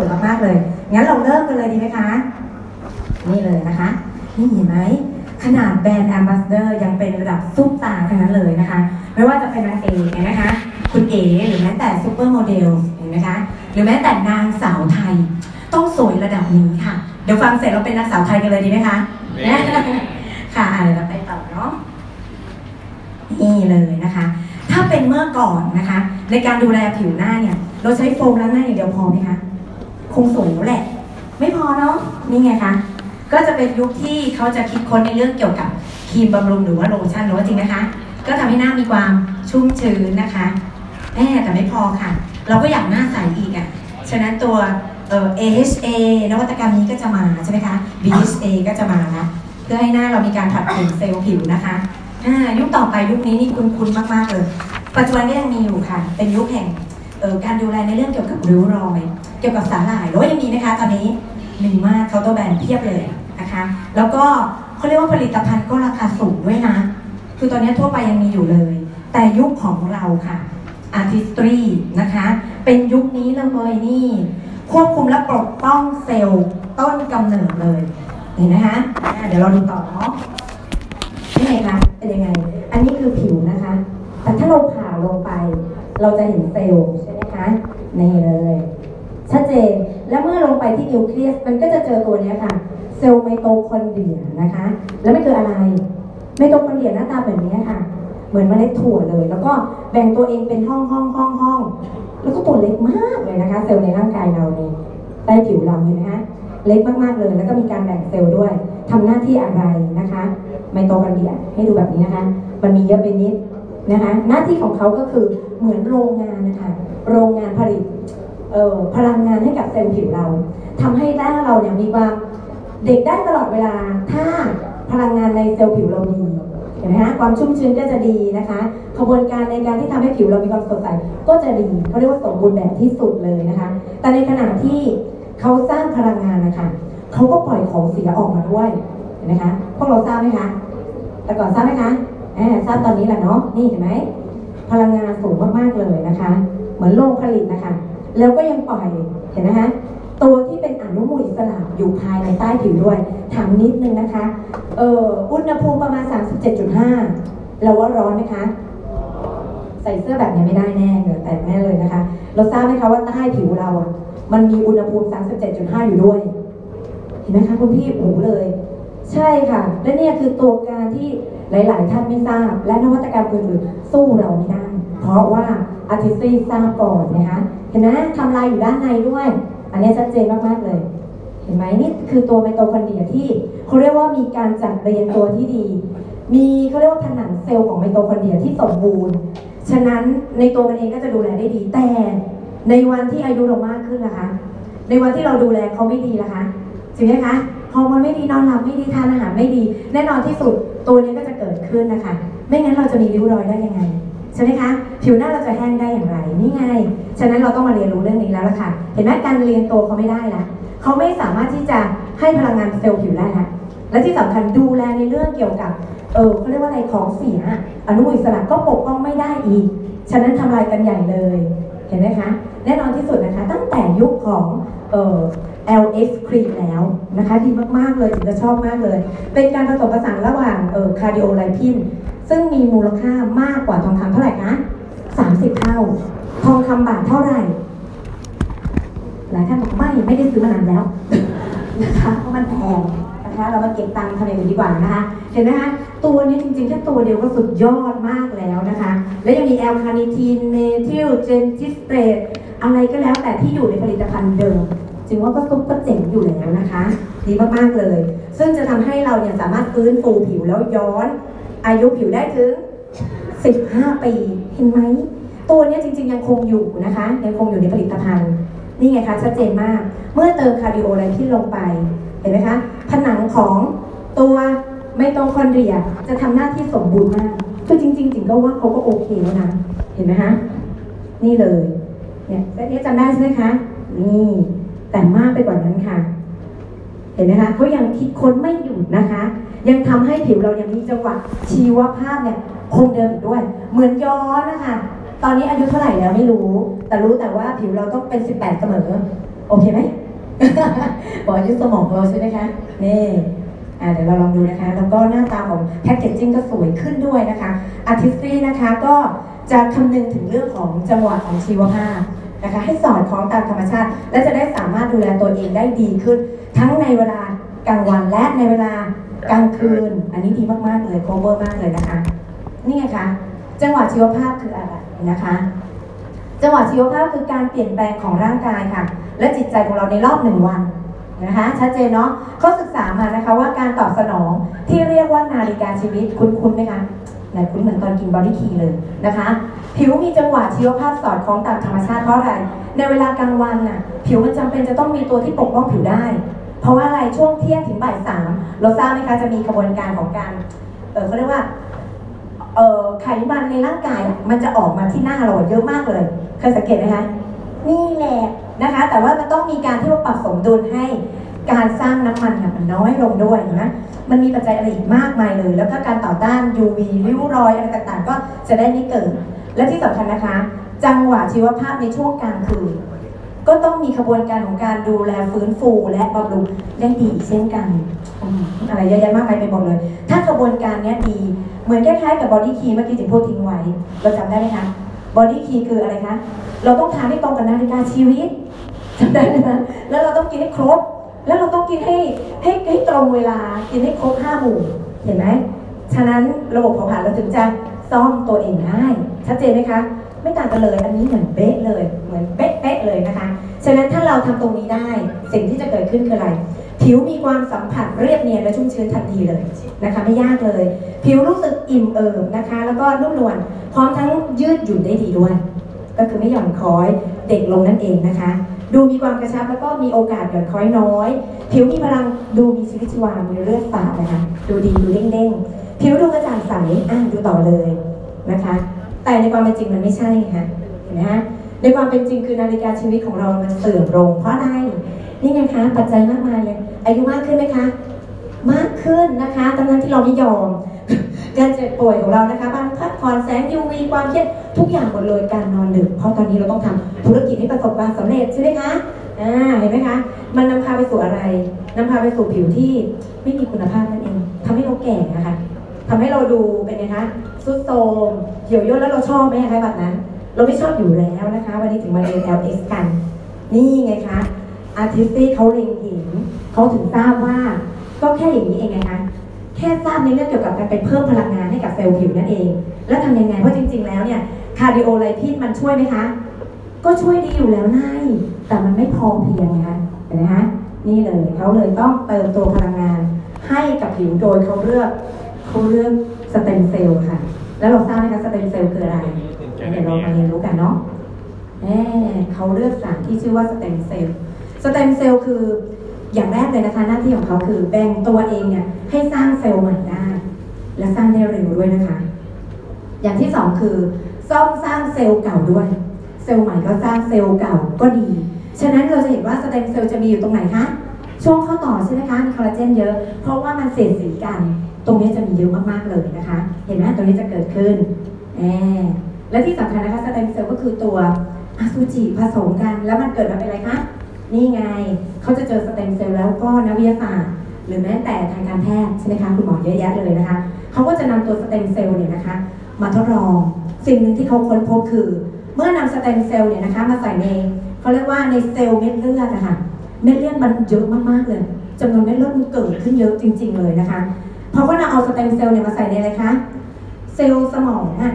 วยมากๆเลย งั้นเราเริ่มกันเลยดีไหมคะ นี่เลยนะคะ นี่เห็นไหม ขนาด brand ambassador ยังเป็นระดับซุปตาร์ทั้งนั้นเลยนะคะ ไม่ว่าจะเป็นนางเอกเนี่ยนะคะ คุณเอ๋หรือแม้แต่ supermodel เห็นไหมคะ หรือแม้แต่นางสาวไทย ต้องสวยระดับนี้ค่ะ เดี๋ยวฟังเสร็จเราเป็นนางสาวไทยกันเลยดีไหมคะดีค่ะอะเดี๋ยวเราไปต่อเนาะ นี่เลยนะคะถ้าเป็นเมื่อก่อนนะคะ ในการดูแลผิวหน้าเนี่ย เราใช้โฟมล้างหน้าอย่างเดียวพอไหมคะ คงสูงแหละ ไม่พอเนาะนี่ไงคะก็จะเป็นยุคที่เขาจะคิดค้นในเรื่องเกี่ยวกับครีมบำรุงหรือว่าโลชั่นหรือว่าจริงนะคะ ก็ทำให้หน้ามีความชุ่มชื้นนะคะแม่แต่ไม่พอค่ะ เราก็อยากหน้าใสอีกอะ่ะฉะนั้นตัวเอ่อ AHA นวัตกรรมนี้ก็จะมาใช่ไหมคะ BHA ก็จะมาละเพื่อให้หน้าเรามีการผลัดเปลี่ยนเซลล์ผิวนะคะอ่ายุคต่อไปยุคนี้นี่คุ้นๆมากๆเลย ปัจจุบันก็ยังมีอยู่ค่ะ เป็นยุคแห่งเอ่อการดูแลในเรื่องเกี่ยวกับริ้วรอย เกี่ยวกับสาหร่ายหรือว่ายังมีไหมคะตอนนี้มีมาก counter brand เพียบเลยนะคะ แล้วก็เขาเรียกว่าผลิตภัณฑ์ก็ราคาสูงด้วยนะ คือตอนนี้ทั่วไปยังมีอยู่เลย แต่ยุคของเราค่ะ Artistry นะคะ เป็นยุคนี้เลยนี่ ควบคุมและปกป้องเซลล์ต้นกำเนิดเลยเห็นไหมคะอะเดี๋ยวเราดูต่อเนาะนี่ไงคะเป็นยังไง อันนี้คือผิวนะคะ แต่ถ้าเราผ่าลงไป เราจะเห็นเซลล์ใช่ไหมคะนี่เลย ชัดเจน และเมื่อลงไปที่นิวเคลียสมันก็จะเจอตัวนี้ค่ะ เซลล์ไมโตคอนเดรียนะคะ แล้วไมโตคืออะไร ไมโตคอนเดรียหน้าตาแบบนี้ค่ะ เหมือนเมล็ดถั่วเลย แล้วก็แบ่งตัวเองเป็นห้องห้องห้องห้องแล้วก็ตัวเล็กมากเลยนะคะ เซลล์ในร่างกายเรานี่ใต้ผิวเราเห็นไหมคะเล็กมากๆเลย แล้วก็มีการแบ่งเซลล์ด้วยทำหน้าที่อะไรนะคะไมโตคอนเดรียให้ดูแบบนี้นะคะ มันมีเยอะไปนิดนะคะ หน้าที่ของเขาก็คือเหมือนโรงงานนะคะ โรงงานผลิต พลังงานให้กับเซลล์ผิวเราทำให้หน้าเราเนี่ยมีความเด็กได้ตลอดเวลา ถ้าพลังงานในเซลล์ผิวเราดีเห็นไหมคะความชุ่มชื้นก็จะดีนะคะขบวนการในการที่ทำให้ผิวเรามีความสดใสก็จะดีเขาเรียกว่าสมบูรณ์แบบที่สุดเลยนะคะ แต่ในขณะที่เขาสร้างพลังงานนะคะเขาก็ปล่อยของเสียออกมาด้วยเห็นไหมคะพวกเราทราบไหมคะ แต่ก่อนทราบไหมคะแอบทราบตอนนี้แหละเนาะนี่เห็นไหมพลังงานสูงมากๆเลยนะคะ เหมือนโรงผลิตนะคะ แล้วก็ยังปล่อยเห็นนะคะตัวที่เป็นอนุมูลอิสระอยู่ภายในใต้ผิวด้วย ถามนิดนึงนะคะเอ่ออุณหภูมิประมาณ 37.5 เราว่าร้อนไหมคะ ใส่เสื้อแบบนี้ไม่ได้แน่เหงื่อแตกแน่เลยนะคะ เราทราบไหมคะว่าใต้ผิวเราอะมันมีอุณหภูมิ 37.5 อยู่ด้วย เห็นไหมคะคุณพี่โอ้เลย ใช่ค่ะ และเนี่ยคือตัวการที่หลาย ๆ ท่านไม่ทราบ และนวัตกรรมอื่นๆสู้เราไม่ได้ เพราะว่า Artistry ทราบก่อนนะคะเห็นไหมทำลายอยู่ด้านในด้วย อันนี้ชัดเจนมากๆเลย เห็นไหมนี่คือตัวไมโตคอนเดรียที่เขาเรียกว่ามีการจัดเรียงตัวที่ดี มีเขาเรียกว่าผนังเซลล์ของไมโตคอนเดรียที่สมบูรณ์ ฉะนั้นในตัวมันเองก็จะดูแลได้ดี แต่ในวันที่อายุเรามากขึ้นล่ะคะ ในวันที่เราดูแลเขาไม่ดีล่ะคะจริงไหมคะฮอร์โมนไม่ดีนอนหลับไม่ดีทานอาหารไม่ดี แน่นอนที่สุดตัวนี้ก็จะเกิดขึ้นนะคะ ไม่งั้นเราจะมีริ้วรอยได้ยังไง ใช่ไหมคะ ผิวหน้าเราจะแห้งได้อย่างไร นี่ไง ฉะนั้นเราต้องมาเรียนรู้เรื่องนี้แล้วล่ะค่ะ เห็นไหมการเรียนตัวเขาไม่ได้ละเขาไม่สามารถที่จะให้พลังงานเซลล์ผิวได้ละและที่สำคัญดูแลในเรื่องเกี่ยวกับ เออเขาเรียกว่าอะไรของเสีย อนุมูลอิสระก็ปกป้องไม่ได้อีก ฉะนั้นทำลายกันใหญ่เลย เห็นไหมคะ แน่นอนที่สุดนะคะ ตั้งแต่ยุคของ เออ LX Cream แล้วนะคะ ดีมาก ๆ เลยจิงจะชอบมากเลย เป็นการผสมผสานระหว่างเออ Cardiolipin ซึ่งมีมูลค่ามากกว่าทองคำเท่าไหร่คะ30 เท่า ทองคำบาทเท่าไหร่ หลายท่านบอกไม่ไม่ได้ซื้อมานานแล้วนะคะเพราะมันแพงนะคะเรามาเก็บตังค์ทำอย่างอื่นดีกว่านะคะ เห็นไหมคะตัวนี้จริงๆ แค่ตัวเดียวก็สุดยอดมากแล้วนะคะ และยังมี L-Carnitine Methyl Gentisate อะไรก็แล้วแต่ที่อยู่ในผลิตภัณฑ์เดิมจิงว่าก็ซุปเปอร์เจ๋งอยู่แล้วนะคะ ดีมากๆเลย ซึ่งจะทำให้เราเนี่ยสามารถฟื้นฟูผิวแล้วย้อน อายุผิวได้ถึง 15 ปี เห็นไหม ตัวนี้จริง ๆ ยังคงอยู่นะคะ ยังคงอยู่ในผลิตภัณฑ์ นี่ไงคะ ชัดเจนมาก เมื่อเติม Cardiolipin ลงไป เห็นไหมคะ ผนังของตัวไมโตคอนเดรียจะทำหน้าที่สมบูรณ์มาก คือจริงๆจิงก็ว่าเขาก็โอเคแล้วนะ เห็นไหมคะ นี่เลย เนี่ยเซตนี้จำได้ใช่ไหมคะ นี่ แต่มากไปกว่านั้นค่ะ เห็นไหมคะเขายังคิดค้นไม่หยุดนะคะ ยังทำให้ผิวเรายังมีจังหวะชีวภาพเนี่ยคงเดิมด้วย เหมือนย้อนนะคะตอนนี้อายุเท่าไหร่แล้วไม่รู้ แต่รู้แต่ว่าผิวเราต้องเป็น 18 เสมอ โอเคไหมบอกอายุสมองเราใช่ไหมคะนี่อ่ะเดี๋ยวเราลองดูนะคะ แล้วก็หน้าตาของ packaging ก็สวยขึ้นด้วยนะคะ Artistry นะคะก็จะคำนึงถึงเรื่องของจังหวะของชีวภาพนะคะ ให้สอดคล้องตามธรรมชาติ และจะได้สามารถดูแลตัวเองได้ดีขึ้น ทั้งในเวลากลางวันและในเวลากลางคืน อันนี้ดีมากๆเลย cover มากเลยนะคะ นี่ไงคะจังหวะชีวภาพคืออะไรนะคะ จังหวะชีวภาพคือการเปลี่ยนแปลงของร่างกายค่ะ และจิตใจของเราในรอบหนึ่งวันนะคะชัดเจนเนาะเขาศึกษามานะคะว่าการตอบสนองที่เรียกว่านาฬิกาชีวิตคุ้นๆไหมคะไหนคุ้นเหมือนตอนกิน BodyKey เลยนะคะ ผิวมีจังหวะชีวภาพสอดคล้องตามธรรมชาติเพราะอะไรในเวลากลางวันน่ะผิวมันจำเป็นจะต้องมีตัวที่ปกป้องผิวได้ เพราะว่าอะไรช่วงเที่ยงถึงบ่ายสามเราทราบไหมคะจะมีกระบวนการของการเออเขาเรียกว่าเออไขมันในร่างกายมันจะออกมาที่หน้าเราเยอะมากเลยเคยสังเกตไหมคะนี่แหละนะคะ แต่ว่ามันต้องมีการที่ว่าปรับสมดุลให้การสร้างน้ำมันเนี่ยมันน้อยลงด้วยนะมันมีปัจจัยอะไรอีกมากมายเลย แล้วก็การต่อต้าน UV ริ้วรอยอะไรต่างๆ ก็จะได้ไม่เกิด และที่สำคัญนะคะ จังหวะชีวภาพในช่วงกลางคืน ก็ต้องมีขบวนการของการดูแลฟื้นฟูและบำรุงได้ดีเช่นกันอะไรเยอะแยะมากมายไปหมดเลย ถ้ากระบวนการนี้ดี เหมือนคล้ายๆกับ BodyKey เมื่อกี้จิงพูดทิ้งไว้ เราจำได้ไหมคะ BodyKey คืออะไรคะเราต้องทานให้ตรงกับนาฬิกาชีวิตจำได้ไหมคะแล้วเราต้องกินให้ครบ แล้วเราต้องกินให้ให้ให้ตรงเวลากินให้ครบห้าหมู่เห็นไหมฉะนั้นระบบเผาผลาญเราถึงจะซ่อมตัวเองได้ชัดเจนไหมคะ ไม่ต่างกันเลย อันนี้เหมือนเป๊ะเลย เหมือนเป๊ะๆเลยนะคะ ฉะนั้นถ้าเราทำตรงนี้ได้ สิ่งที่จะเกิดขึ้นคืออะไร ผิวมีความสัมผัสเรียบเนียนและชุ่มชื้นทันทีเลยนะคะ ไม่ยากเลย ผิวรู้สึกอิ่มเอิบนะคะ แล้วก็นุ่มนวล พร้อมทั้งยืดหยุ่นได้ดีด้วย ก็คือไม่หย่อนคล้อย เด็กลงนั่นเองนะคะ ดูมีความกระชับแล้วก็มีโอกาสหย่อนคล้อยน้อย ผิวมีพลัง ดูมีชีวิตชีวา มีเลือดฝาดนะคะ ดูดี ดูเด้งๆ ผิวดูกระจ่างใส อะดูต่อเลยนะคะ แต่ในความเป็นจริงมันไม่ใช่ค่ะเห็นไหมฮะในความเป็นจริงคือนาฬิกาชีวิตของเรามันเสื่อมลงเพราะอะไรนี่ไงคะปัจจัยมากมายเลย อายุมากขึ้นไหมคะ มากขึ้นนะคะทั้งๆที่เราไม่ยอม การเจ็บป่วยของเรานะคะบานพักผ่อนแสง UV ความเครียดทุกอย่างหมดเลยการนอนดึกเพราะตอนนี้เราต้องทำธุรกิจให้ประสบความสำเร็จใช่ไหมคะอ่าเห็นไหมคะ มันนำพาไปสู่อะไรนำพาไปสู่ผิวที่ไม่มีคุณภาพนั่นเองทำให้เราแก่นะคะทำให้เราดูเป็นไงคะสุดโทรม เหี่ยวย่นแล้วเราชอบไหมคะแบบนั้น เราไม่ชอบอยู่แล้วนะคะ วันนี้ถึงมาเรียน LX กัน นี่ไงคะอาร์ติสตี้เขาเล็งเห็นเขาถึงทราบว่า ก็แค่อย่างนี้เองไงคะแค่ทราบในเรื่องเกี่ยวกับการไปเพิ่มพลังงานให้กับเซลล์ผิวนั่นเอง แล้วทำยังไงเพราะจริง ๆ แล้วเนี่ย Cardiolipin มันช่วยไหมคะ ก็ช่วยดีอยู่แล้วนะแต่มันไม่พอเพียงนะคะเห็นไหมคะนี่เลยเขาเลยต้องเติมตัวพลังงานให้กับผิวโดยเขาเลือกเขาเลือกสเต็มเซลล์ค่ะ แล้วเราทราบไหมคะสเต็มเซลล์คืออะไรเดี๋ยวเรามาเรียนรู้กันเนาะแหมเขาเลือกสารที่ชื่อว่าสเต็มเซลล์สเต็มเซลล์คืออย่างแรกเลยนะคะหน้าที่ของเขาคือแบ่งตัวเองเนี่ยให้สร้างเซลล์ใหม่ได้ และสร้างได้เร็วด้วยนะคะ อย่างที่สองคือซ่อมสร้างเซลล์เก่าด้วย เซลล์ใหม่ก็สร้างเซลล์เก่าก็ดี ฉะนั้นเราจะเห็นว่าสเต็มเซลล์จะมีอยู่ตรงไหนคะช่วงข้อต่อใช่ไหมคะมีคอลลาเจนเยอะ เพราะว่ามันเสียดสีกัน ตรงนี้จะมีเยอะมากๆเลยนะคะ เห็นไหมตรงนี้จะเกิดขึ้นแอและที่สำคัญนะคะสเต็มเซลล์ก็คือตัวอสุจิผสมกัน แล้วมันเกิดมาเป็นอะไรคะ นี่ไงเขาจะเจอสเต็มเซลล์แล้วก็นักวิทยาศาสตร์หรือแม้แต่ทางการแพทย์ใช่ไหมคะคุณหมอเยอะแยะเลยนะคะเขาก็จะนำตัวสเต็มเซลล์เนี่ยนะคะมาทดลองสิ่งหนึ่งที่เขาค้นพบคือ เมื่อนำสเต็มเซลล์เนี่ยนะคะมาใส่ในเขาเรียกว่าในเซลล์เม็ดเลือดนะคะเม็ดเลือดมันเยอะมากๆเลยจำนวนเม็ดเลือดมันเกิดขึ้นเยอะจริง ๆ เลยนะคะ เพราะว่าเราเอาสเต็มเซลล์เนี่ยมาใส่ในอะไรคะ เซลล์สมองอะ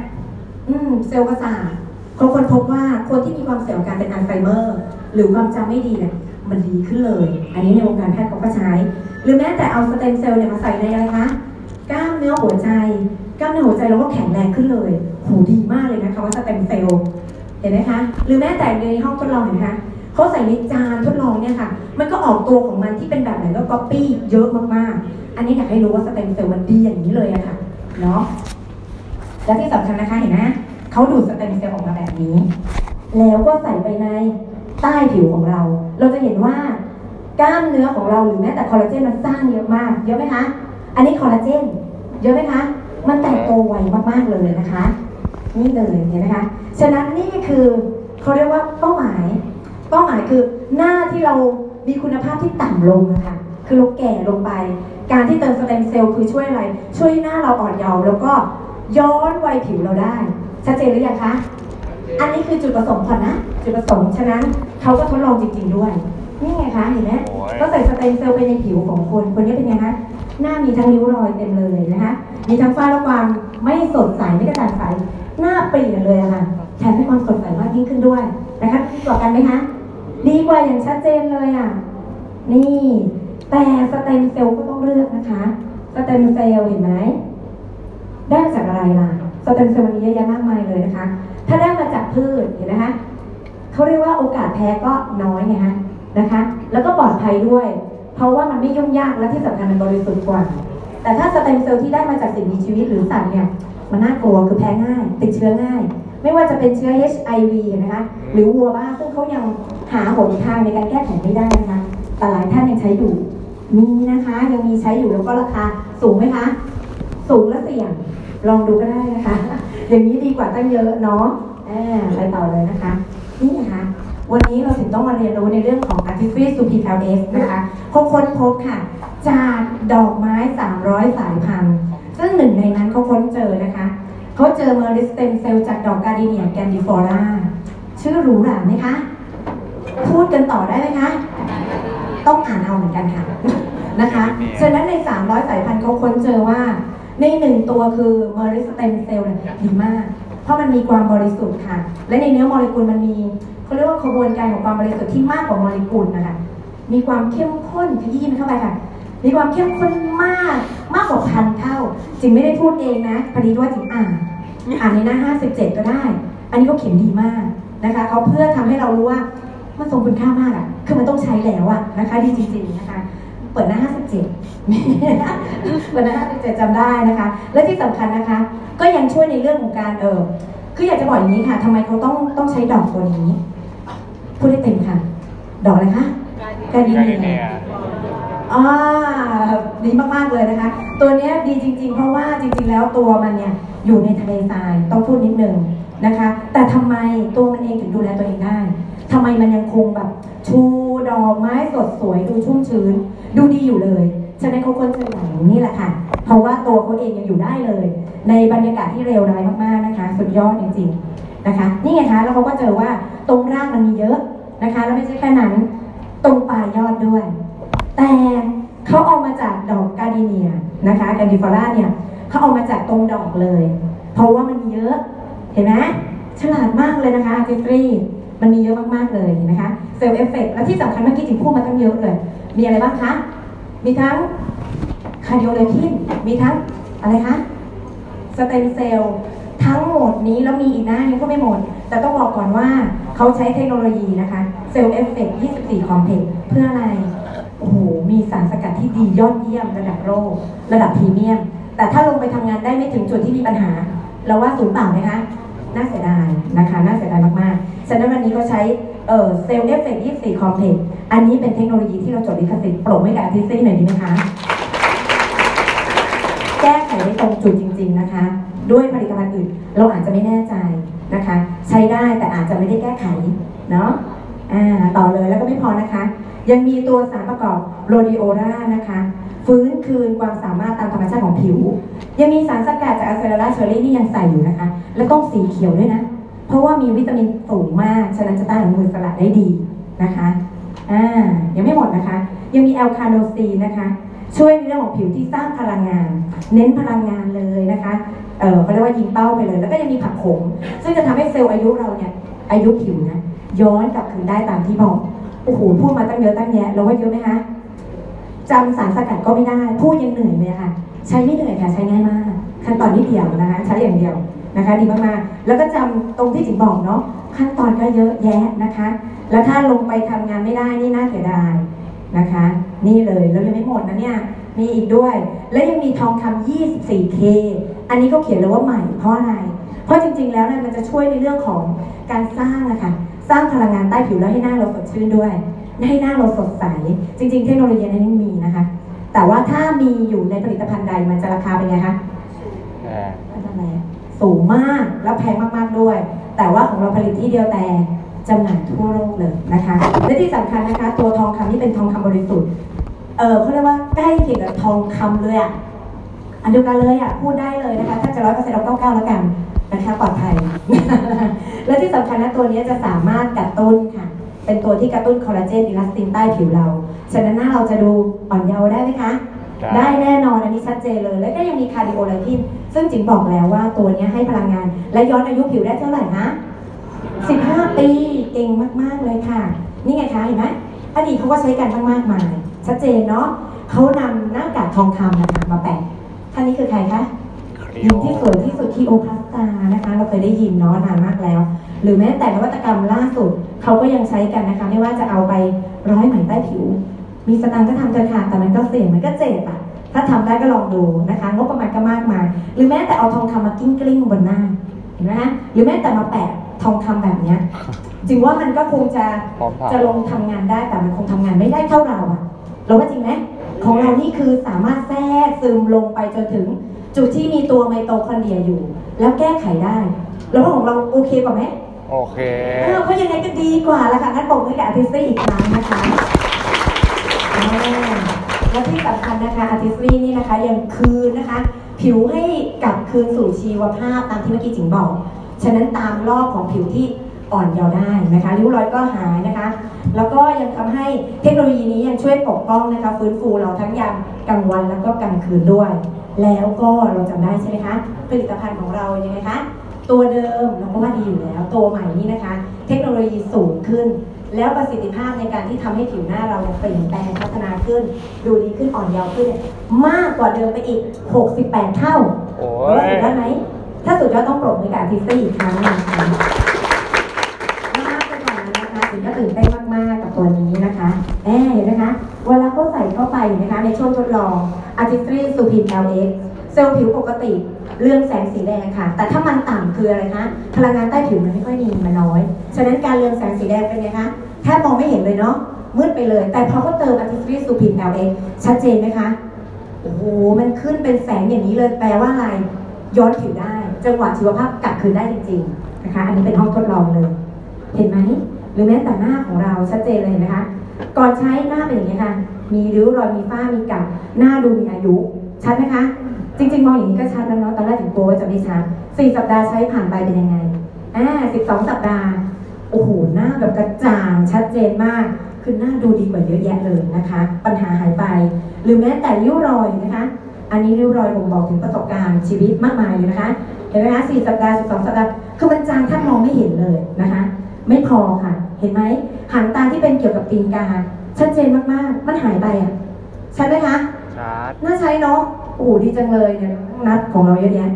อืม เซลล์ประสาทเขาค้นพบว่าคนที่มีความเสี่ยงการเป็นอัลไซเมอร์ หรือความจำไม่ดีเนี่ยมันดีขึ้นเลย อันนี้ในวงการแพทย์เขาก็ใช้ หรือแม้แต่เอาสเต็มเซลล์เนี่ยมาใส่ในอะไรคะ กล้ามเนื้อหัวใจ กล้ามเนื้อหัวใจเราก็แข็งแรงขึ้นเลยโหดีมากเลยนะคะว่าสเต็มเซลล์ เห็นไหมคะ หรือแม้แต่ในห้องทดลองเห็นไหมคะเขาใส่ในจานทดลองเนี่ยค่ะ มันก็ออกตัวของมันที่เป็นแบบไหนก็ก๊อปปี้เยอะมากๆ อันนี้อยากให้รู้ว่าสเต็มเซลล์มันดีอย่างนี้เลยอะค่ะเนาะและที่สำคัญนะคะเห็นไหมเขาดูดสเต็มเซลล์ออกมาแบบนี้ แล้วก็ใส่ไปในใต้ผิวของเรา เราจะเห็นว่ากล้ามเนื้อของเราหรือแม้แต่คอลลาเจนมันสร้างเยอะมาก เยอะไหมคะ อันนี้คอลลาเจน เยอะไหมคะ มันแตกโตไวมากๆเลยนะคะ นี่เลยเห็นไหมคะ ฉะนั้นนี่คือเขาเรียกว่าเป้าหมาย เป้าหมายคือหน้าที่เรามีคุณภาพที่ต่ำลงนะคะ คือเราแก่ลงไป การที่เติมสเต็มเซลล์คือช่วยอะไร ช่วยให้หน้าเราอ่อนเยาว์แล้วก็ย้อนวัยผิวเราได้ ชัดเจนหรือยังคะ อันนี้คือจุดประสงค์ก่อนนะ จุดประสงค์ ฉะนั้นเขาก็ทดลองจริง ๆด้วย นี่ไงคะ เห็นไหมโอ้ยก็ใส่สเต็มเซลล์ไปในผิวของคน คนนี้เป็นไงคะหน้ามีทั้งริ้วรอยเต็มเลยนะคะ มีทั้งฝ้าและความไม่สดใสไม่กระจ่างใส หน้าเปลี่ยนเลยอะค่ะ แถมให้ความสดใสมากยิ่งขึ้นด้วยนะคะดีกว่ากันไหมคะ ดีกว่าอย่างชัดเจนเลยอะ นี่ แต่สเต็มเซลล์ก็ต้องเลือกนะคะ สเต็มเซลล์เห็นไหม ได้มาจากอะไรล่ะ สเต็มเซลล์มันมีเยอะแยะมากมายเลยนะคะ ถ้าได้มาจากพืชเห็นไหมคะเขาเรียกว่าโอกาสแพ้ก็น้อยไงฮะนะคะ แล้วก็ปลอดภัยด้วย เพราะว่ามันไม่ยุ่งยากและที่สำคัญมันบริสุทธิ์กว่า แต่ถ้าสเต็มเซลล์ที่ได้มาจากสิ่งมีชีวิตหรือสัตว์เนี่ย มันน่ากลัวคือแพ้ง่าย ติดเชื้อง่าย ไม่ว่าจะเป็นเชื้อ HIV นะคะ หรือวัวบ้าซึ่งเขายังหาหนทางในการแก้ไขไม่ได้นะคะแต่หลายท่านยังใช้อยู่ มีนะคะ ยังมีใช้อยู่แล้วก็ราคาสูงไหมคะ สูงและเสี่ยง ลองดูก็ได้นะคะ อย่างนี้ดีกว่าตั้งเยอะเนาะไปต่อเลยนะคะ นี่นะคะ วันนี้เราถึงต้องมาเรียนรู้ในเรื่องของ Artistry Supreme LX นะคะเขาค้นพบค่ะ จากดอกไม้ 300 สายพันธุ์ ซึ่งหนึ่งในนั้นเขาค้นเจอนะคะเขาเจอ Meristem Cell จากดอก Gardenia Grandiflora ชื่อหรูหราไหมคะ พูดกันต่อได้ไหมคะ ต้องอ่านเอาเหมือนกันค่ะนะคะ ฉะนั้นใน 300 สายพันธุ์เขาค้นเจอว่า ในหนึ่งตัวคือ Meristem Cell เนี่ยดีมาก เพราะมันมีความบริสุทธิ์ค่ะ และในเนื้อโมเลกุลมันมีเขาเรียกว่าขบวนการของความบริสุทธิ์ที่มากกว่าโมเลกุลนะคะ มีความเข้มข้นขยี้มันเข้าไปค่ะ มีความเข้มข้นมากมากกว่าพันเท่าจริงไม่ได้พูดเองนะพอดีว่าจริงอ่านอ่านในหน้า 57 ก็ได้ อันนี้เขาเขียนดีมากนะคะเขาเพื่อทำให้เรารู้ว่า มันทรงคุณค่ามากอะ คือมันต้องใช้แล้วอะนะคะดีจริงๆนะคะ เปิดหน้า 57เปิดหน้า57จำได้นะคะ และที่สำคัญนะคะ ก็ยังช่วยในเรื่องของการเออคืออยากจะบอกอย่างนี้ค่ะทำไมเขาต้องต้องใช้ดอกตัวนี้ พูดได้เต็มค่ะ ดอกอะไรคะกาดิกาเนีเนียยอ่าดีมากๆเลยนะคะ ตัวเนี้ยดีจริง ๆ เพราะว่าจริง ๆ แล้วตัวมันเนี่ยอยู่ในทะเลทรายต้องพูดนิดนึงนะคะ แต่ทำไมตัวมันเองถึงดูแลตัวเองได้ ทำไมมันยังคงแบบ ชูดอกไม้สดสวยดูชุ่มชื้น ดูดีอยู่เลย ฉะนั้นเขาควรจะอย่างนี้แหละค่ะ เพราะว่าตัวเขาเองยังอยู่ได้เลย ในบรรยากาศที่เร็วร้ายมากๆนะคะ สุดยอดจริงๆนะคะ นี่ไงคะ แล้วเขาก็เจอว่าตรงรากมันมีเยอะนะคะ แล้วไม่ใช่แค่นั้น ตรงปลายยอดด้วย แต่เขาเอามาจากดอกกาดิเนียนะคะกาดิฟอร่าเนี่ยเขาเอามาจากตรงดอกเลย เพราะว่ามันมีเยอะ เห็นไหมฉลาดมากเลยนะคะจิตรี มันมีเยอะมากๆเลยใช่ไหมคะ Cell Effect และที่สำคัญเมื่อกี้ถึงพูดมาตั้งเยอะเลย มีอะไรบ้างคะ มีทั้ง cardiolipin มีทั้งอะไรคะสเต็มเซลล์ทั้งหมดนี้แล้วมีอีกหนะยังก็ไม่หมด แต่ต้องบอกก่อนว่าเขาใช้เทคโนโลยีนะคะ Cell Effect 24 Complex เพื่ออะไร โอ้โห มีสารสกัดที่ดียอดเยี่ยมระดับโลกระดับพรีเมียม แต่ถ้าลงไปทำงานได้ไม่ถึงจุดที่มีปัญหา เราว่าศูนย์เปล่าไหมคะ น่าเสียดายนะคะ น่าเสียดายมาก ๆ ฉะนั้นวันนี้ก็ใช้ Cell Effect 24 Complex อันนี้เป็นเทคโนโลยีที่เราจดลิขสิทธิ์ปรบให้กับ Artistry หน่อยดีไหมคะ แก้ไขได้ตรงจุดจริง ๆนะคะ ด้วยผลิตภัณฑ์อื่น เราอาจจะไม่แน่ใจนะคะ ใช้ได้แต่อาจจะไม่ได้แก้ไขเนาะอ่าต่อเลยแล้วก็ไม่พอนะคะ ยังมีตัวสารประกอบrhodiola นะคะฟื้นคืนความสามารถตามธรรมชาติของผิว ยังมีสารสกัดจาก acerola cherry ที่ยังใส่อยู่นะคะ และต้องสีเขียวด้วยนะ เพราะว่ามีวิตามินสูงมาก ฉะนั้นจะต้านอนุมูลอิสระได้ดีนะคะอ่ายังไม่หมดนะคะ ยังมี L-Carnosine นะคะ ช่วยในเรื่องของผิวที่สร้างพลังงาน เน้นพลังงานเลยนะคะเออเขาเรียกว่ายิงเป้าไปเลย แล้วก็ยังมีผักขม ซึ่งจะทำให้เซลล์อายุเราเนี่ยอายุผิวนะย้อนกลับคืนได้ตามที่บอกโอ้โหพูดมาตั้งเยอะตั้งแยะเราว่าเยอะไหมคะจำสารสกัดก็ไม่ได้ พูดยังเหนื่อยเลยค่ะ ใช้ไม่เหนื่อยค่ะ ใช้ง่ายมาก ขั้นตอนนิดเดียวนะคะ ใช้อย่างเดียว นะคะดีมากๆ แล้วก็จำตรงที่จิ๋งบอกเนาะขั้นตอนก็เยอะแยะนะคะ แล้วถ้าลงไปทำงานไม่ได้นี่น่าเสียดายนะคะ นี่เลยแล้วยังไม่หมดนะเนี่ยมีอีกด้วย และยังมีทองคำ 24K อันนี้ก็เขียนเลยว่าใหม่เพราะอะไร เพราะจริงๆ แล้วเนี่ยมันจะช่วยในเรื่องของการสร้างอะค่ะสร้างพลังงานใต้ผิวแล้วให้หน้าเราสดชื่นด้วย ให้หน้าเราสดใส จริง ๆ เทคโนโลยีอันนี้มีนะคะ แต่ว่าถ้ามีอยู่ในผลิตภัณฑ์ใดมันจะราคาเป็นไงคะ สูงมากแล้วแพงมากๆด้วย แต่ว่าของเราผลิตที่เดียวแต่จำหน่ายทั่วโลกเลยนะคะ และที่สำคัญนะคะ ตัวทองคำนี่เป็นทองคำบริสุทธิ์ เออเขาเรียกว่าใกล้เคียงกับทองคำเลยอะอันเดียวกันเลยอะพูดได้เลยนะคะ ถ้าจะร้อยเปอร์เซ็นต์เราเก้าเก้าแล้วกันนะคะปลอดภัย และที่สำคัญนะตัวนี้จะสามารถกระตุ้นค่ะ เป็นตัวที่กระตุ้นคอลลาเจนอิลาสตินใต้ผิวเรา ฉะนั้นหน้าเราจะดูอ่อนเยาว์ได้ไหมคะ ได้แน่นอนอันนี้ชัดเจนเลย แล้วก็ยังมี cardiolipin ซึ่งจิงบอกแล้วว่าตัวเนี้ยให้พลังงาน และย้อนอายุผิวได้เท่าไหร่นะ15 ปีเก่งมาก ๆ เลยค่ะ นี่ไงคะเห็นไหมอดีตเขาก็ใช้กันมากๆมาย ชัดเจนเนาะเขานำหน้ากากทองคำนะคะมาแปะท่านนี้คือใครคะหญิงที่สวยที่สุดที่โอพลาสตานะคะ เราเคยได้ยินเนาะนานมากแล้ว หรือแม้แต่นวัตกรรมล่าสุดเขาก็ยังใช้กันนะคะ ไม่ว่าจะเอาไปร้อยไหมใต้ผิว มีสตังค์ก็ทำกันค่ะแต่มันก็เสี่ยงมันก็เจ็บอะ ถ้าทำได้ก็ลองดูนะคะ งบประมาณก็มากมายหรือแม้แต่เอาทองคำมากิ้งกลิ้งบนหน้าเห็นไหมฮะหรือแม้แต่มาแปะทองคำแบบเนี้ยจิงว่ามันก็คงจะพร้อมผ่าจะลงทำงานได้แต่มันคงทำงานไม่ได้เท่าเราอะเราว่าจริงไหมของเรานี่คือสามารถแทรกซึมลงไปจนถึงจุดที่มีตัวไมโตคอนเดรียอยู่ แล้วแก้ไขได้ แล้วว่าของเราโอเคกว่าไหมโอเคเออเพราะยังไงก็ดีกว่าละค่ะงั้นปรบมือกับ Artistry อีกครั้งนะคะอ่า และที่สำคัญนะคะ Artistry นี่นะคะยังคืนนะคะ ผิวให้กลับคืนสู่ชีวภาพตามที่เมื่อกี้จิงบอก ฉะนั้นตามรอบของผิวที่อ่อนเยาว์ได้นะคะริ้วรอยก็หายนะคะ แล้วก็ยังทำให้เทคโนโลยีนี้ยังช่วยปกป้องนะคะ ฟื้นฟูเราทั้งยามกลางวันแล้วก็กลางคืนด้วย แล้วก็เราจำได้ใช่ไหมคะผลิตภัณฑ์ของเรายังไงคะตัวเดิมเราก็ว่าดีอยู่แล้ว ตัวใหม่นี้นะคะ เทคโนโลยีสูงขึ้น แล้วประสิทธิภาพในการที่ทำให้ผิวหน้าเราเนี่ยเปลี่ยนแปลงพัฒนาขึ้น ดูดีขึ้นอ่อนเยาว์ขึ้นเนี่ยมากกว่าเดิมไปอีก 68 เท่าโอ้ว่ายสุดยอดไหมถ้าสุดยอดต้องปรบมือกับอาร์ติสตี้อีกครั้งหนึงค่ะมากไปกว่านั้นนะคะถึงก็ตื่นเต้นมากๆกับตัวนี้นะคะแอบเห็นไหมคะเวลาเขาใส่เข้าไปนะคะในช่วงทดลอง Artistry Supin LX เซลล์ผิวปกติเรื่องแสงสีแดงค่ะ แต่ถ้ามันต่ำคืออะไรคะ พลังงานใต้ผิวมันไม่ค่อยมีมันน้อย ฉะนั้นการเรืองแสงสีแดงเป็นไงคะ แทบมองไม่เห็นเลยเนาะมืดไปเลย แต่พอเขาเติม Artistry Supin LX ชัดเจนไหมคะโอ้โหมันขึ้นเป็นแสงอย่างนี้เลยแปลว่าอะไรย้อนผิวได้ จังหวะชีวภาพกลับคืนได้จริงๆนะคะ อันนี้เป็นห้องทดลองเลยเห็นไหมหรือแม้แต่หน้าของเราชัดเจนเลยเห็นไหมคะ ก่อนใช้หน้าเป็นอย่างนี้ค่ะ มีริ้วรอยมีฝ้ามีกัดหน้าดูมีอายุ ชัดไหมคะ จริงๆ มองอย่างนี้ก็ชัดแล้วเนาะตอนแรกถึงกลัวว่าจะไม่ชัดสี่สัปดาห์ใช้ผ่านไปเป็นยังไงอ่าสิบสองสัปดาห์ อ้โหหน้าแบบกระจ่างชัดเจนมาก คือหน้าดูดีกว่าเยอะแยะเลยนะคะ ปัญหาหายไป หรือแม้แต่ริ้วรอยนะคะ อันนี้ริ้วรอยบ่งบอกถึงประสบการณ์ชีวิตมากมายเลยนะคะเห็นไหมคะสี่สัปดาห์สิบสองสัปดาห์คือมันจางแทบมองไม่เห็นเลยนะคะ ไม่พอค่ะ เห็นไหมหางตาที่เป็นเกี่ยวกับตีนกาชัดเจนมากๆ มันหายไปอะชัดไหมคะชาร์จน่าใช้เนาะโอ้โหดีจังเลยเนี่ยนัดของเราเยอะแยะ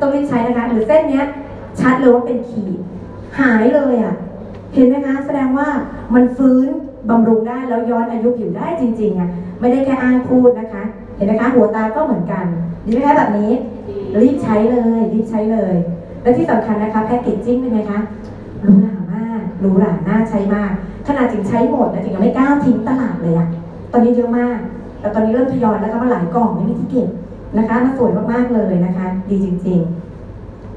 ต้องรีบใช้นะคะ หรือเส้นเนี้ยชัดเลยว่าเป็นขีด หายเลยอะ เห็นไหมคะ แสดงว่ามันฟื้นบำรุงได้แล้วย้อนอายุผิวได้จริงๆอะไม่ได้แค่อ้างพูดนะคะ เห็นไหมคะหัวตาก็เหมือนกัน ดีไหมคะแบบนี้ รีบใช้เลยรีบใช้เลย และที่สำคัญนะคะแพคเกจจิ้งเป็นไงคะหรูหรามากหรูหราน่าใช้มาก ขนาดจิงใช้หมดนะจิงยังไม่กล้าทิ้งตลาดเลยอะตอนนี้เยอะมาก แต่ตอนนี้เริ่มทยอยแล้วค่ะมาหลายกล่องไม่มีที่เก็บนะคะมาสวยมากๆเลยนะคะ ดีจริง ๆ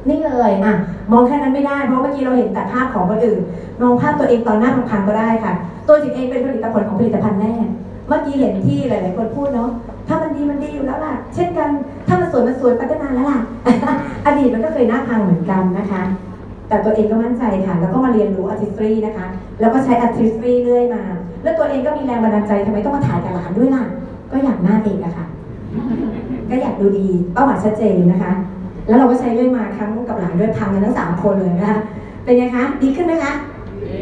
นี่เลยอะมองแค่นั้นไม่ได้เพราะเมื่อกี้เราเห็นแต่ภาพของคนอื่น มองภาพตัวเองตอนหน้าพังๆก็ได้ค่ะ ตัวจิงเองเป็นผลิตผลของผลิตภัณฑ์แน่เมื่อกี้เห็นที่หลาย ๆ คนพูดเนาะถ้ามันดีมันดีอยู่แล้วล่ะ เช่นกันถ้ามันสวยมันสวยไปตั้งนานแล้วล่ะอดีตมันก็เคยหน้าพังเหมือนกันนะคะ แต่ตัวเองก็มั่นใจค่ะ แล้วก็มาเรียนรู้ artistry นะคะ แล้วก็ใช้ artistry เรื่อยมา แล้วตัวเองก็มีแรงบันดาลใจทำไมต้องมาถ่ายกับหลานด้วยล่ะ ก็อยากหน้าเด็กอะค่ะ ก็อยากดูดีเป้าหมายชัดเจนนะคะ แล้วเราก็ใช้เรื่อยมาครั้งกับหลานด้วยพังกันทั้งสามคนเลยนะคะเป็นไงคะดีขึ้นไหมคะ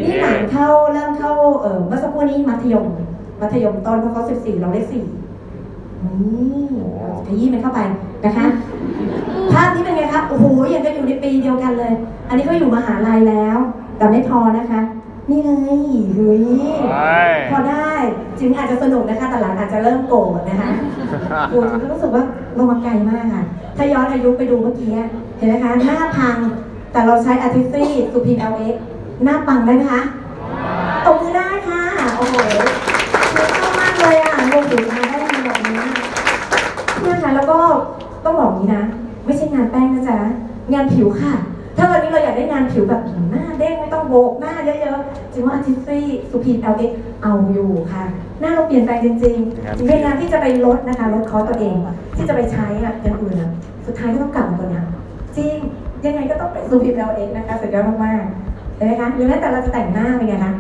นี่หลานเข้าเริ่มเข้าเออเมื่อสักครู่นี้มัธยม มัธยมต้นเพราะเขาสิบสี่เราเลขสี่นี่ขยี้มันเข้าไปนะคะ ภาพนี้เป็นไงคะโอ้โหยังจะอยู่ในปีเดียวกันเลย อันนี้เขาอยู่มหาลัยแล้ว แต่ไม่พอนะคะ นี่เลยเฮ้ยใช่พอได้ จึงอาจจะสนุกนะคะแต่หลานอาจจะเริ่มโกรธนะคะโอ้จึงก็รู้สึกว่าลงมาไกลมากค่ะ ถ้าย้อนอายุไปดูเมื่อกี้อะเห็นไหมคะ หน้าพัง แต่เราใช้ Artistry สุพิน LX หน้าปังได้ไหมคะตบมือได้ค่ะ โอ้โหเชื่อชอบมากเลยอะลงถึงมาได้ทำแบบนี้เนี่ยค่ะแล้วก็ต้องบอกอย่างนี้นะ ไม่ใช่งานแป้งนะจ๊ะ งานผิวค่ะ ถ้าวันนี้เราอยากได้งานผิวแบบหน้าเด้งไม่ต้องโบกหน้าเยอะๆจิงว่า Artistry Supreme LX เอาอยู่ค่ะ หน้าเราเปลี่ยนแปลงจริงๆจิงพยายามที่จะไปลดนะคะลด cost ตัวเอง ที่จะไปใช้อะอย่างอื่นอะสุดท้ายก็ต้องกลับมาตัวเนี้ยจิงยังไงก็ต้องเป็น Supreme LX นะคะสุดยอดมากๆเห็นไหมคะหรือแม้แต่เราจะแต่งหน้าเป็นไงคะ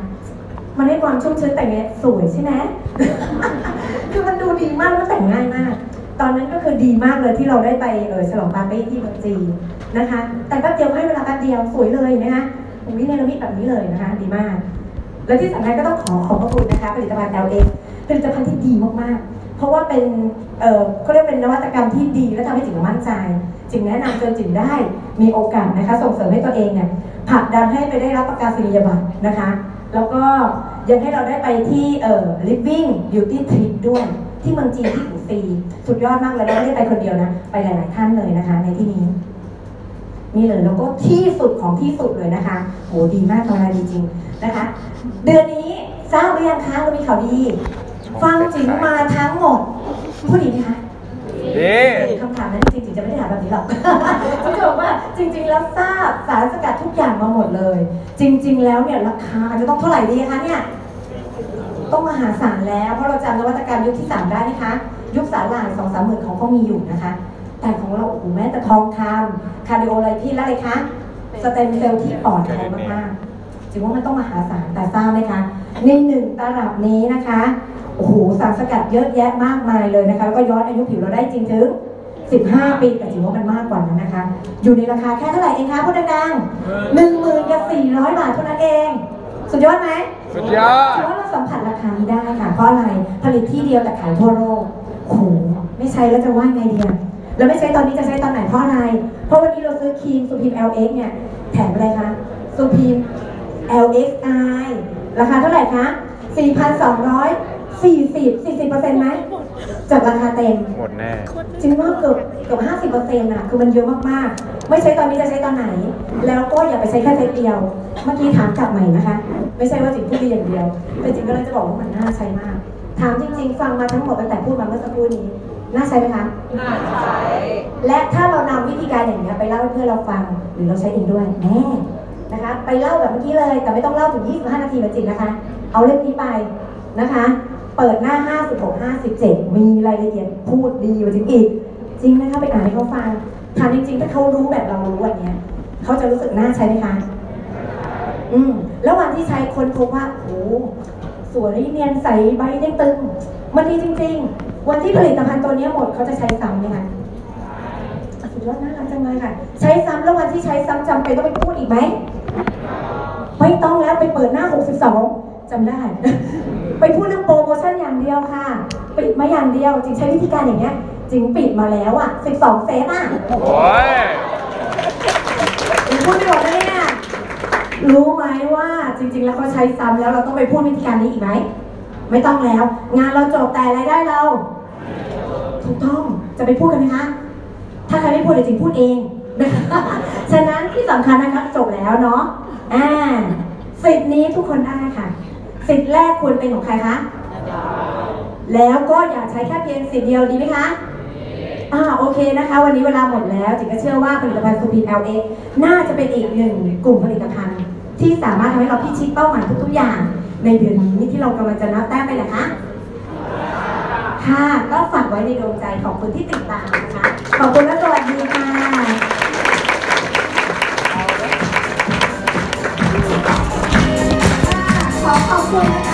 มันให้ความชุ่มชื้นแต่งเนี้ยสวยใช่ไหมคือมันดูดีมากแล้วมันแต่งง่ายมาก ตอนนั้นก็คือดีมากเลยที่เราได้ไปเออฉลองปาร์ตี้ที่เมืองจีนนะคะ แต่แป๊บเดียวให้เวลาแป๊บเดียวสวยเลยนะคะตรงนี้เนรมิตแบบนี้เลยนะคะ ดีมาก และที่สำคัญก็ต้องขอขอบพระคุณนะคะผลิตภัณฑ์ LX ผลิตภัณฑ์ที่ดีมากๆ เพราะว่าเป็นเออเขาเรียกเป็นนวัตกรรมที่ดีและทำให้จิ๋งมั่นใจจิ๋งแนะนำจนจิ๋งได้มีโอกาสนะคะ ส่งเสริมให้ตัวเองเนี่ยผลักดันให้ไปได้รับประกาศนียบัตรนะคะ แล้วก็ยังให้เราได้ไปที่เอ่อ living beauty trip ด้วย ที่เมืองจีนที่อูซีสุดยอดมากเลยแล้วไม่ได้ไปคนเดียวนะ ไปหลาย ๆ ท่านเลยนะคะในที่นี้ นี่เลยแล้วก็ที่สุดของที่สุดเลยนะคะโหดีมากทำงานดีจริงนะคะ เดือนนี้ทราบหรือยังคะเรามีข่าวดี ฟังจิ๋งมาทั้งหมดพูดดีไหมคะดีคำถามนั้นจริงๆจะไม่ได้ถามแบบนี้หรอกจะบอกว่าจริง ๆ แล้วทราบสารสกัดทุกอย่างมาหมดเลย จริง ๆ แล้วเนี่ยราคาจะต้องเท่าไหร่ดีคะเนี่ยต้องมหาศาลแล้ว เพราะเราจำนวัตกรรมยุคที่ 3 ได้ไหมคะ ยุคสาหร่ายสองสามหมื่นของก็มีอยู่นะคะ แต่ของเราโอ้โหแม้แต่ทองคำคาร์ดิโอไลพินแล้วเลยคะสเต็มเซลล์ที่ปอดแทนมากๆจึงว่ามันต้องมหาศาลแต่ทราบไหมคะในหนึ่งตลับนี้นะคะโอ้โหสารสกัดเยอะแยะมากมายเลยนะคะแล้วก็ย้อนอายุผิวเราได้จริงถึง 15 ปีแต่ถือว่ามันมากกว่านั้นนะคะ อยู่ในราคาแค่เท่าไหร่เองคะพูดดังๆหนึ่งหมื่นกับสี่ร้อยบาทเท่านั้นเอง สุดยอดไหมสุดยอดถือว่าเราสัมผัสราคานี้ได้ค่ะเพราะอะไรผลิตที่เดียวแต่ขายทั่วโลกโอ้โหไม่ใช้แล้วจะว่าไงดีอะ แล้วไม่ใช้ตอนนี้จะใช้ตอนไหนเพราะอะไร เพราะวันนี้เราซื้อครีมซูพีม LX เนี่ยแถมอะไรคะซูพีม LXI ราคาเท่าไหร่คะ 4,240 40%ไหมจากราคาเต็ม หมดแน่จริงว่าเกือบเกือบห้าสิบเปอร์เซ็นต์ะคือมันเยอะมากๆ ไม่ใช้ตอนนี้จะใช้ตอนไหน แล้วก็อย่าไปใช้แค่เซตเดียว เมื่อกี้ถามกลับใหม่นะคะ ไม่ใช่ว่าจิ๋งพูดดีอย่างเดียว แต่จิ๋งก็เลยจะบอกว่ามันน่าใช้มาก ถามจริง ๆ ฟังมาทั้งหมดตั้งแต่พูดมาเมื่อสักครู่นี้ น่าใช้ไหมคะ น่าใช้ และถ้าเรานำวิธีการอย่างนี้ยไปเล่าให้เพื่อนเราฟัง หรือเราใช้เองด้วยแน่นะคะ ไปเล่าแบบเมื่อกี้เลย แต่ไม่ต้องเล่าถึง 25 นาทีเหมือนจิ๋งนะคะ เอาเล่มนี้ไปนะคะ เปิดหน้า 56 57 มีรายละเอียดพูดดีกว่าจริงอีก จริงนะคะไปอ่านให้เขาฟังถามจริงๆ ถ้าเขารู้แบบเรารู้วันเนี้ยเขาจะรู้สึกน่าใช้ไหมคะ อืม แล้ววันที่ใช้คนพบว่าโอ้โหสวยเนียนใสใบเด้งตึง มันดีจริง ๆ วันที่ผลิตภัณฑ์ตัวนี้หมดเขาจะใช้ซ้ำไหมคะอ่สุดยอดน่ารักจังเลยค่ะ ใช้ซ้ำแล้ววันที่ใช้ซ้ำจำเป็นต้องไปพูดอีกไหมไม่ต้องแล้วไปเปิดหน้า 62จำได้ ไปพูดเรื่องโปรโมชั่นอย่างเดียวค่ะ ปิดมาอย่างเดียวจริงใช้วิธีการอย่างเงี้ยจริงปิดมาแล้วอะ 12 เซตอะโอ้ยพูดไม่หมดแล้วเนี่ยรู้ไหมว่าจริง ๆ แล้วเขาใช้ซ้ำแล้วเราต้องไปพูดวิธีการนี้อีกไหมไม่ต้องแล้ว งานเราจบแต่รายได้เรา ถูกต้องจะไปพูดกันไหมคะถ้าใครไม่พูดเดี๋ยวจริงพูดเองฉะนั้นที่สำคัญนะคะจบแล้วเนาะอ่าสิทธิ์นี้ทุกคนได้ค่ะสิทธิ์แรกควรเป็นของใครคะแล้วก็อย่าใช้แค่เพียงสิทธิ์เดียวดีไหมคะอ่าโอเคนะคะ วันนี้เวลาหมดแล้วจิงก็เชื่อว่าผลิตภัณฑ์ซูพีน LA น่าจะเป็นอีกหนึ่งกลุ่มผลิตภัณฑ์ที่สามารถทำให้เราพิชิตเป้าหมายทุกๆอย่าง ในเดือนนี้ที่เรากำลังจะนับแต้มไปนะคะ ค่ะ ก็ฝากไว้ในดวงใจของคนที่ติดตามนะคะ ขอบคุณและสวัสดีค่ะขอขอบคุณ